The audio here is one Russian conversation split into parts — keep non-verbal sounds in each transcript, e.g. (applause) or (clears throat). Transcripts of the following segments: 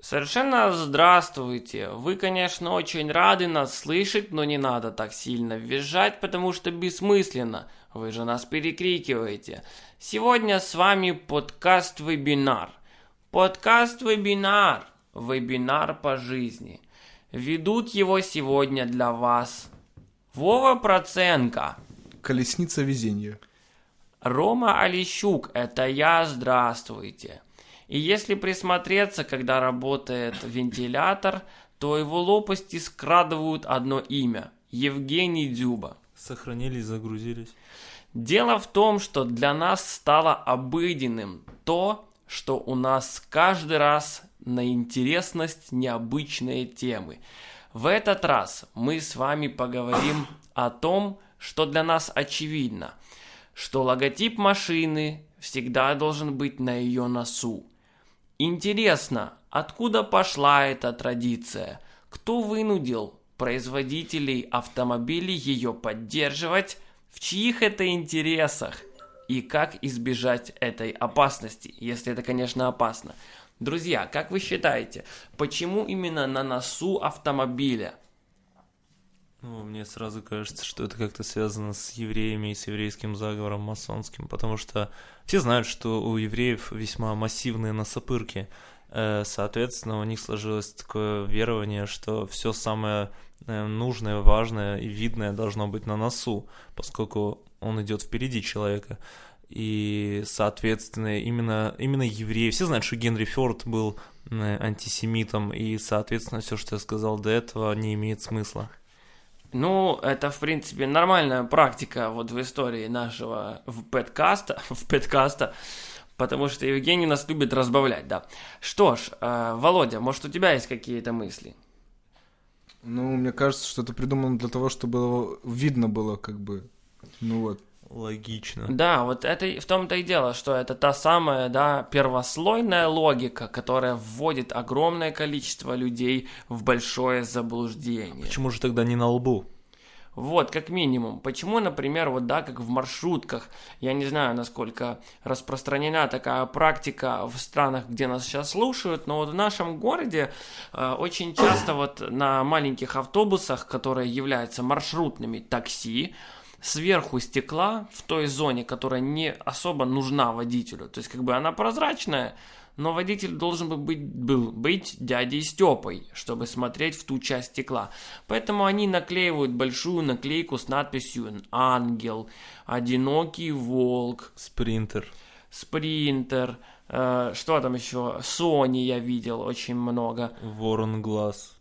Совершенно здравствуйте. Вы, конечно, очень рады нас слышать, но не надо так сильно визжать, потому что бессмысленно. Вы же нас перекрикиваете. Сегодня с вами подкаст-вебинар. Подкаст-вебинар. Вебинар по жизни. Ведут его сегодня для вас Вова Проценко. Колесница везения. Рома Олещук, это я, здравствуйте. И если присмотреться, когда работает вентилятор, то его лопасти скрадывают одно имя – Евгений Дзюба. Сохранились, загрузились. Дело в том, что для нас стало обыденным то, что у нас каждый раз на интересность необычные темы. В этот раз мы с вами поговорим о том, что для нас очевидно, что логотип машины всегда должен быть на ее носу. Интересно, откуда пошла эта традиция? Кто вынудил производителей автомобилей ее поддерживать? В чьих это интересах? И как избежать этой опасности, если это, конечно, опасно? Друзья, как вы считаете, почему именно на носу автомобиля ну, мне сразу кажется, что это как-то связано с евреями и с еврейским заговором масонским, потому что все знают, что у евреев весьма массивные носопырки. Э, соответственно, у них сложилось такое верование, что все самое э, нужное, важное и видное должно быть на носу, поскольку он идет впереди человека. И, соответственно, именно, именно евреи... Все знают, что Генри Форд был э, антисемитом, и, соответственно, все, что я сказал до этого, не имеет смысла. Ну, это, в принципе, нормальная практика вот в истории нашего в подкаста, (laughs) в подкаста, потому что Евгений нас любит разбавлять, да. Что ж, э, Володя, может, у тебя есть какие-то мысли? Ну, мне кажется, что это придумано для того, чтобы видно было, как бы, ну вот, Логично. Да, вот это в том-то и дело, что это та самая, да, первослойная логика, которая вводит огромное количество людей в большое заблуждение. Почему же тогда не на лбу? Вот, как минимум. Почему, например, вот, да, как в маршрутках, я не знаю, насколько распространена такая практика в странах, где нас сейчас слушают, но вот в нашем городе э, очень часто вот на маленьких автобусах, которые являются маршрутными такси, сверху стекла в той зоне, которая не особо нужна водителю. То есть как бы она прозрачная, но водитель должен быть, был быть дядей Степой, чтобы смотреть в ту часть стекла. Поэтому они наклеивают большую наклейку с надписью «Ангел», «Одинокий волк», «Спринтер», «Спринтер», э, что там еще, Sony я видел очень много. «Ворон глаз».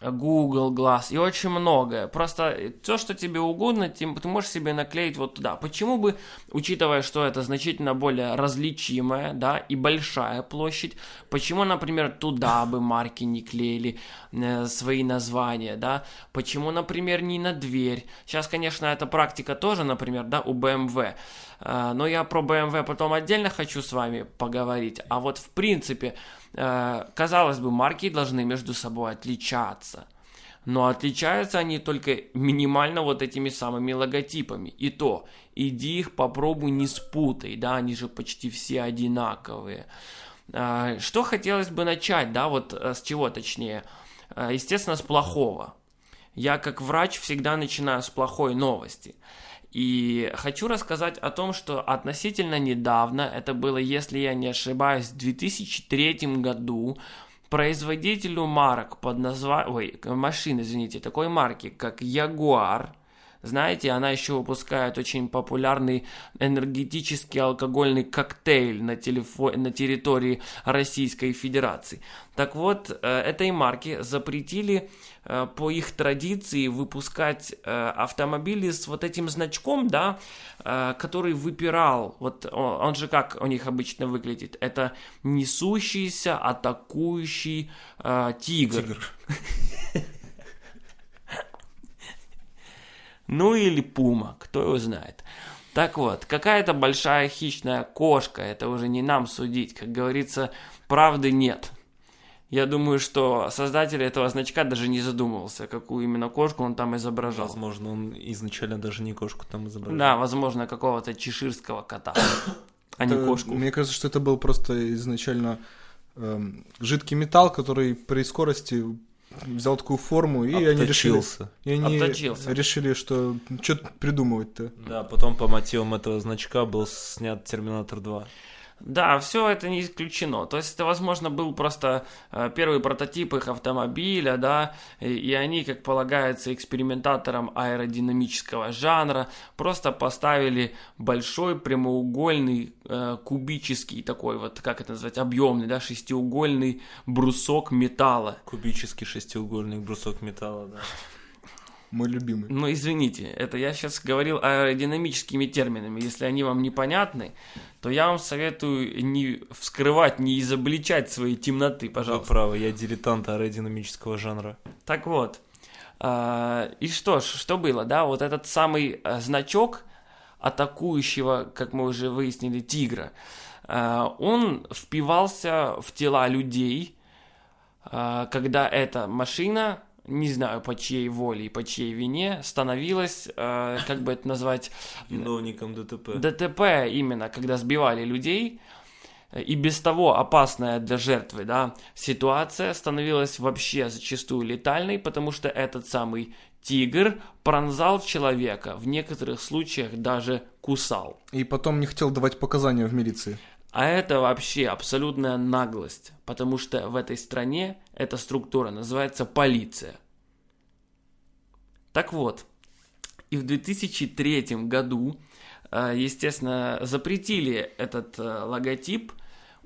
Google Glass и очень многое. Просто все, что тебе угодно, ты, можешь себе наклеить вот туда. Почему бы, учитывая, что это значительно более различимая, да, и большая площадь, почему, например, туда бы марки не клеили э, свои названия, да? Почему, например, не на дверь? Сейчас, конечно, эта практика тоже, например, да, у BMW. Э, но я про BMW потом отдельно хочу с вами поговорить. А вот в принципе, э, казалось бы, марки должны между собой отличаться. Но отличаются они только минимально вот этими самыми логотипами. И то, иди их попробуй не спутай, да, они же почти все одинаковые. Э, что хотелось бы начать, да, вот с чего точнее? Естественно, с плохого. Я как врач всегда начинаю с плохой новости. И хочу рассказать о том, что относительно недавно, это было, если я не ошибаюсь, в 2003 году, производителю марок под названием, машин, извините, такой марки, как Jaguar, знаете, она еще выпускает очень популярный энергетический алкогольный коктейль на, телефо... на территории Российской Федерации. Так вот, э, этой марке запретили э, по их традиции выпускать э, автомобили с вот этим значком, да, который выпирал. Вот он же как у них обычно выглядит. Это несущийся, атакующий тигр. тигр. (laughs) Ну или пума, кто его знает. Так вот, какая-то большая хищная кошка, это уже не нам судить, как говорится, правды нет. Я думаю, что создатель этого значка даже не задумывался, какую именно кошку он там изображал. Возможно, он изначально даже не кошку там изображал. Да, возможно, какого-то чеширского кота, а не кошку. Мне кажется, что это был просто изначально эм, жидкий металл, который при скорости взял такую форму, и они решили, и они Обточился. решили, что что придумывать-то. Да, потом по мотивам этого значка был снят Терминатор 2. Да, все это не исключено. То есть это, возможно, был просто э, первый прототип их автомобиля, да, и, они, как полагается, экспериментаторам аэродинамического жанра, просто поставили большой прямоугольный э, кубический такой вот, как это назвать, объемный, да, шестиугольный брусок металла. Кубический шестиугольный брусок металла, да. Мой любимый. Ну, извините, это я сейчас говорил аэродинамическими терминами. Если они вам непонятны, то я вам советую не вскрывать, не изобличать свои темноты, Вы пожалуйста. правы, я дилетант аэродинамического жанра. Так вот, а, и что ж, что было, да, вот этот самый а, значок атакующего, как мы уже выяснили, тигра, а, он впивался в тела людей, когда эта машина, не знаю по чьей воле и по чьей вине, становилась, а, как бы это назвать, Виновником ДТП. ДТП именно, когда сбивали людей, и без того опасная для жертвы, да, ситуация становилась вообще зачастую летальной, потому что этот самый тигр пронзал человека, в некоторых случаях даже кусал. И потом не хотел давать показания в милиции. А это вообще абсолютная наглость, потому что в этой стране эта структура называется полиция. Так вот, и в 2003 году, э, естественно, запретили этот э, логотип,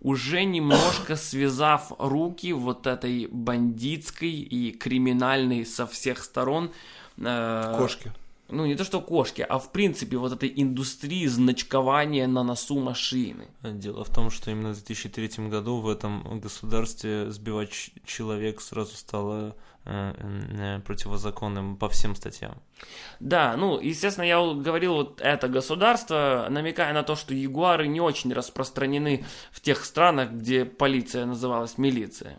уже немножко связав руки вот этой бандитской и криминальной со всех сторон э, Кошки. Ну не то что кошки, а в принципе вот этой индустрии значкования на носу машины. Дело в том, что именно в 2003 году в этом государстве сбивать человек сразу стало э, э, противозаконным по всем статьям. Да, ну, естественно, я говорил вот это государство, намекая на то, что ягуары не очень распространены в тех странах, где полиция называлась милиция.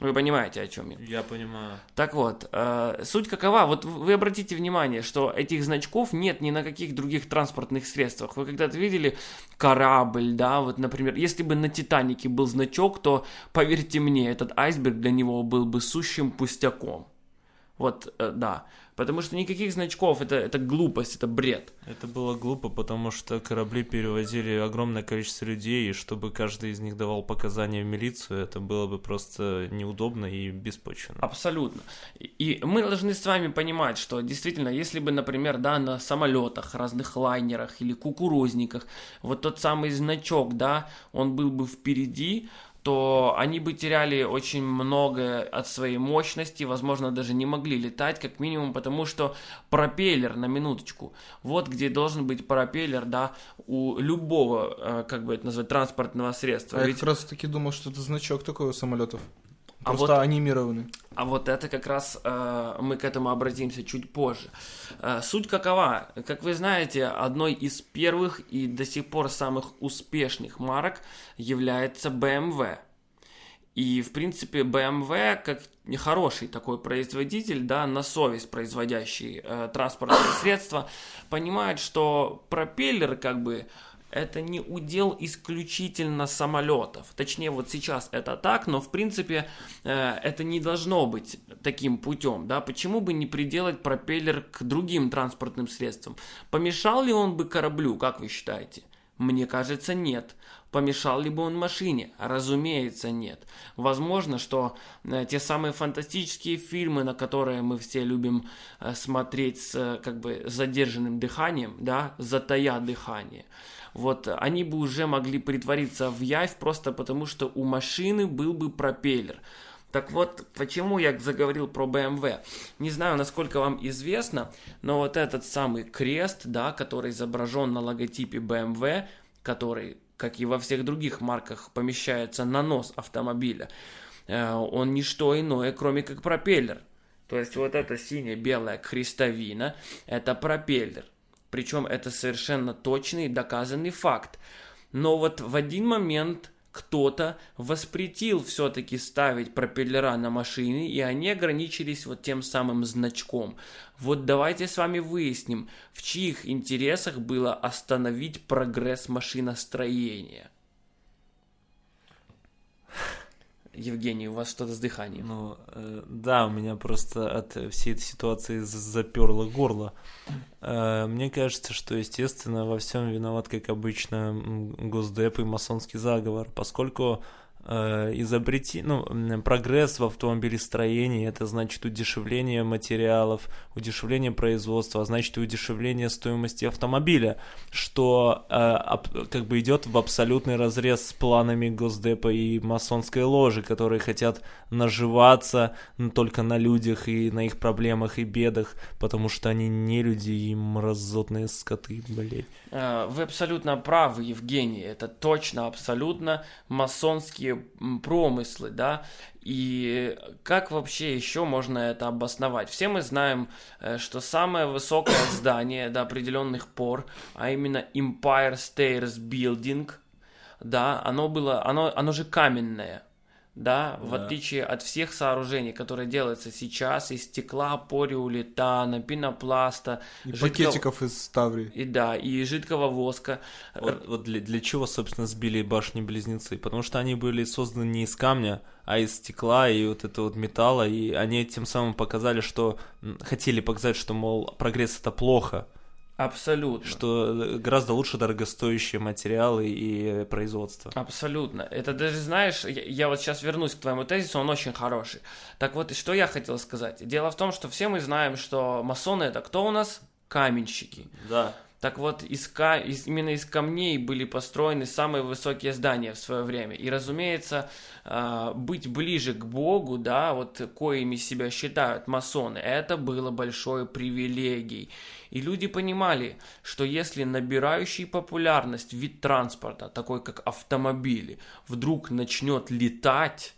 Вы понимаете, о чем я? Я понимаю. Так вот, э, суть какова? Вот вы обратите внимание, что этих значков нет ни на каких других транспортных средствах. Вы когда-то видели корабль, да, вот, например, если бы на Титанике был значок, то, поверьте мне, этот айсберг для него был бы сущим пустяком. Вот, э, да. Потому что никаких значков, это, это глупость, это бред. Это было глупо, потому что корабли перевозили огромное количество людей, и чтобы каждый из них давал показания в милицию, это было бы просто неудобно и беспочвенно. Абсолютно. И- мы должны с вами понимать, что действительно, если бы, например, да, на самолетах, разных лайнерах или кукурузниках, вот тот самый значок, да, он был бы впереди, то они бы теряли очень многое от своей мощности, возможно, даже не могли летать, как минимум, потому что пропеллер, на минуточку, вот где должен быть пропеллер, да, у любого, э, как бы это назвать, транспортного средства. А я Ведь- как раз таки думал, что это значок такой у самолетов. А Просто вот- анимированный. А вот это как раз э, мы к этому обратимся чуть позже. Э, суть какова? Как вы знаете, одной из первых и до сих пор самых успешных марок является BMW. И, в принципе, BMW, как хороший такой производитель, да, на совесть производящий э, транспортные средства, понимает, что пропеллер, как бы, это не удел исключительно самолетов. Точнее, вот сейчас это так, но в принципе э, это не должно быть таким путем. Да? Почему бы не приделать пропеллер к другим транспортным средствам? Помешал ли он бы кораблю, как вы считаете? Мне кажется, нет. Помешал ли бы он машине? Разумеется, нет. Возможно, что э, те самые фантастические фильмы, на которые мы все любим э, смотреть с э, как бы задержанным дыханием, да, затая дыхание, вот они бы уже могли притвориться в явь просто потому, что у машины был бы пропеллер. Так вот, почему я заговорил про BMW? Не знаю, насколько вам известно, но вот этот самый крест, да, который изображен на логотипе BMW, который, как и во всех других марках, помещается на нос автомобиля, э, он не что иное, кроме как пропеллер. То есть вот эта синяя-белая крестовина – это пропеллер. Причем это совершенно точный доказанный факт. Но вот в один момент кто-то воспретил все-таки ставить пропеллера на машины, и они ограничились вот тем самым значком. Вот давайте с вами выясним, в чьих интересах было остановить прогресс машиностроения. Евгений, у вас что-то с дыханием. Ну, э, да, у меня просто от всей этой ситуации заперло горло. Э, мне кажется, что, естественно, во всем виноват, как обычно, Госдеп и масонский заговор, поскольку изобрети, ну, прогресс в автомобилестроении, это значит удешевление материалов, удешевление производства, а значит и удешевление стоимости автомобиля, что э, как бы идет в абсолютный разрез с планами Госдепа и масонской ложи, которые хотят наживаться только на людях и на их проблемах и бедах, потому что они не люди и мразотные скоты, блядь. Э, Вы абсолютно правы, Евгений. Это точно, абсолютно масонские м, промыслы, да. И как вообще еще можно это обосновать? Все мы знаем, э, что самое высокое (coughs) здание до определенных пор, а именно Empire Stairs Building, да, оно было, оно, оно же каменное, да, в Да. отличие от всех сооружений, которые делаются сейчас из стекла, полиуретана, пенопласта, И жидкого- пакетиков из ставри. и да, и жидкого воска. Вот, вот для, для чего, собственно, сбили башни-близнецы? Потому что они были созданы не из камня, а из стекла и вот этого вот металла, и они тем самым показали, что... Хотели показать, что, мол, прогресс это плохо, Абсолютно. что э, гораздо лучше дорогостоящие материалы и производство. Абсолютно. Это даже, знаешь, я, я вот сейчас вернусь к твоему тезису, он очень хороший. Так вот, и что я хотел сказать? Дело в том, что все мы знаем, что масоны это кто у нас? Каменщики. Да. Так вот, из, из- именно из камней были построены самые высокие здания в свое время. И, разумеется, а, быть ближе к Богу, да, вот коими себя считают масоны, это было большой привилегией. И люди понимали, что если набирающий популярность вид транспорта, такой как автомобили, вдруг начнет летать,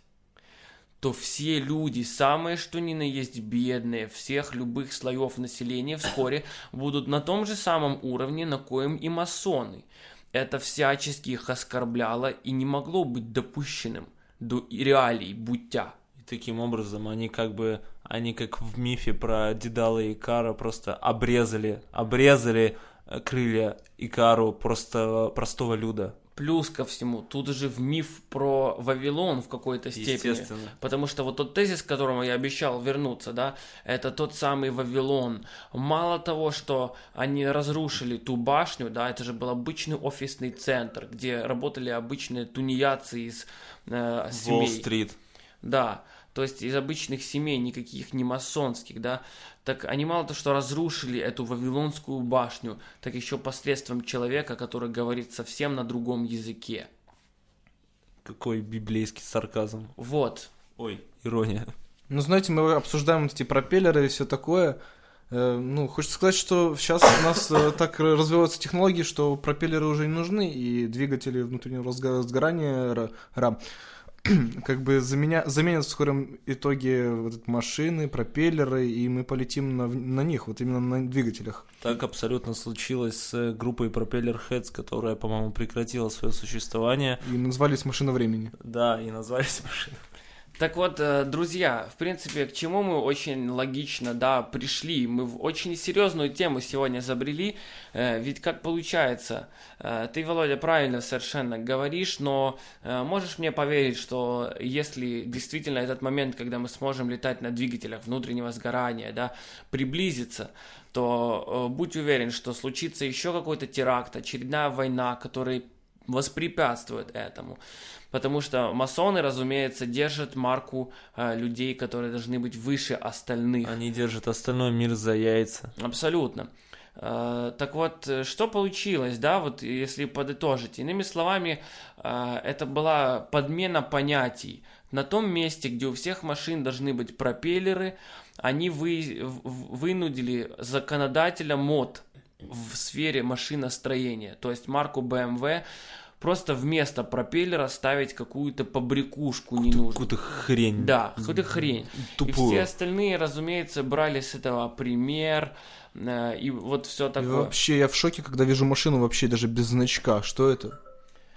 то все люди, самые что ни на есть бедные, всех любых слоев населения вскоре будут на том же самом уровне, на коем и масоны. Это всячески их оскорбляло и не могло быть допущенным до реалий буття. И таким образом они как бы, они как в мифе про Дедала и Икара просто обрезали, обрезали э, крылья Икару просто простого люда. Плюс ко всему, тут же в миф про Вавилон в какой-то степени. Потому что вот тот тезис, к которому я обещал вернуться, да, это тот самый Вавилон. Мало того, что они разрушили ту башню, да, это же был обычный офисный центр, где работали обычные тунеядцы из э, семей. Уолл-стрит. Да, то есть из обычных семей, никаких не масонских, да, так они мало то, что разрушили эту Вавилонскую башню, так еще посредством человека, который говорит совсем на другом языке. Какой библейский сарказм. Вот. Ой, ирония. Ну, знаете, мы обсуждаем вот эти пропеллеры и все такое. Э, Ну, хочется сказать, что сейчас у нас э, так развиваются технологии, что пропеллеры уже не нужны, и двигатели внутреннего сгорания ра- рам (clears throat) как бы заменя... заменят в скором итоге вот эти машины, пропеллеры, и мы полетим на, на них, вот именно на двигателях. Так абсолютно случилось с э, группой Propeller Heads, которая, по-моему, прекратила свое существование. И назвались «Машина времени». Да, и назвались машины. Так вот, э, друзья, в принципе, к чему мы очень логично, да, пришли. Мы в очень серьезную тему сегодня забрели. Э, Ведь как получается, э, ты, Володя, правильно совершенно говоришь, но можешь мне поверить, что если действительно этот момент, когда мы сможем летать на двигателях внутреннего сгорания, да, приблизится, то будь уверен, что случится еще какой-то теракт, очередная война, которая воспрепятствует этому. Потому что масоны, разумеется, держат марку э, людей, которые должны быть выше остальных. Они держат остальной мир за яйца. Абсолютно. Э, Так вот, э, что получилось, да, вот если подытожить. Иными словами, э, это была подмена понятий. На том месте, где у всех машин должны быть пропеллеры, они вы, вынудили законодателя мод в сфере машиностроения, то есть марку BMW, просто вместо пропеллера ставить какую-то побрякушку ненужную. Какую-то хрень. Да, какую-то хрень. И Тупую. все остальные, разумеется, брали с этого пример, э, и вот все И такое. вообще, я в шоке, когда вижу машину вообще даже без значка. Что это?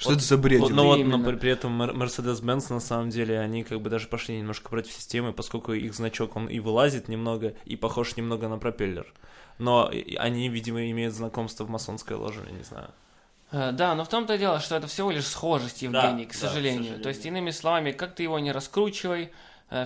Что Вот- это за бред? Вот, но вот, именно. но при, при этом Mercedes-Benz на самом деле, они как бы даже пошли немножко против системы, поскольку их значок, он и вылазит немного, и похож немного на пропеллер. Но они, видимо, имеют знакомство в масонской ложе, я не знаю. Э, Да, но в том-то и дело, что это всего лишь схожесть, Евгений, к да, к сожалению. сожалению. То есть, иными словами, как ты его не раскручивай,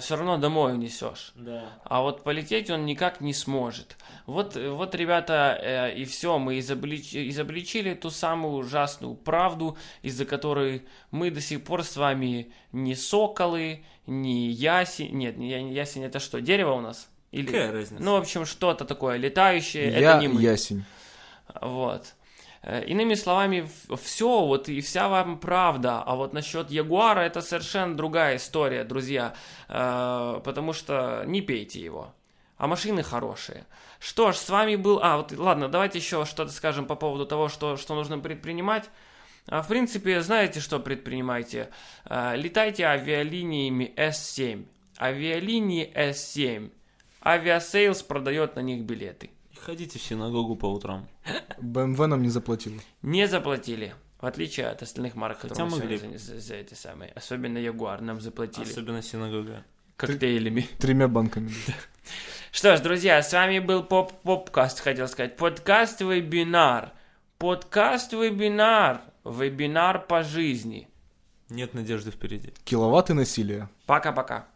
все равно домой унесешь. Да. А вот полететь он никак не сможет. Вот, э, вот ребята, э, и все, мы изоблич- изобличили ту самую ужасную правду, из-за которой мы до сих пор с вами не соколы, не ясень. Нет, не ясень, это что, дерево у нас? Или... Какая разница? Ну, в общем, что-то такое летающее, Я это не мы. ясень. Вот. Э, Иными словами, все, вот и вся вам правда. А вот насчет Ягуара это совершенно другая история, друзья. Э, Потому что не пейте его. А машины хорошие. Что ж, с вами был... А, вот ладно, давайте еще что-то скажем по поводу того, что, что нужно предпринимать. А, В принципе, знаете, что предпринимайте? Э, Летайте авиалиниями S7. Авиалинии S7. Авиасейлс продает на них билеты. Ходите в синагогу по утрам. БМВ нам не заплатил. Не заплатили. В отличие от остальных марок, Хотя которые мы могли за, за- за эти самые. Особенно Ягуар нам заплатили Особенно синагога. коктейлями. Тремя банками. Что ж, друзья, с вами был поп попкаст, хотел сказать. Подкаст-вебинар. Подкаст-вебинар. Вебинар по жизни. Нет надежды впереди. Киловатты насилия. Пока-пока.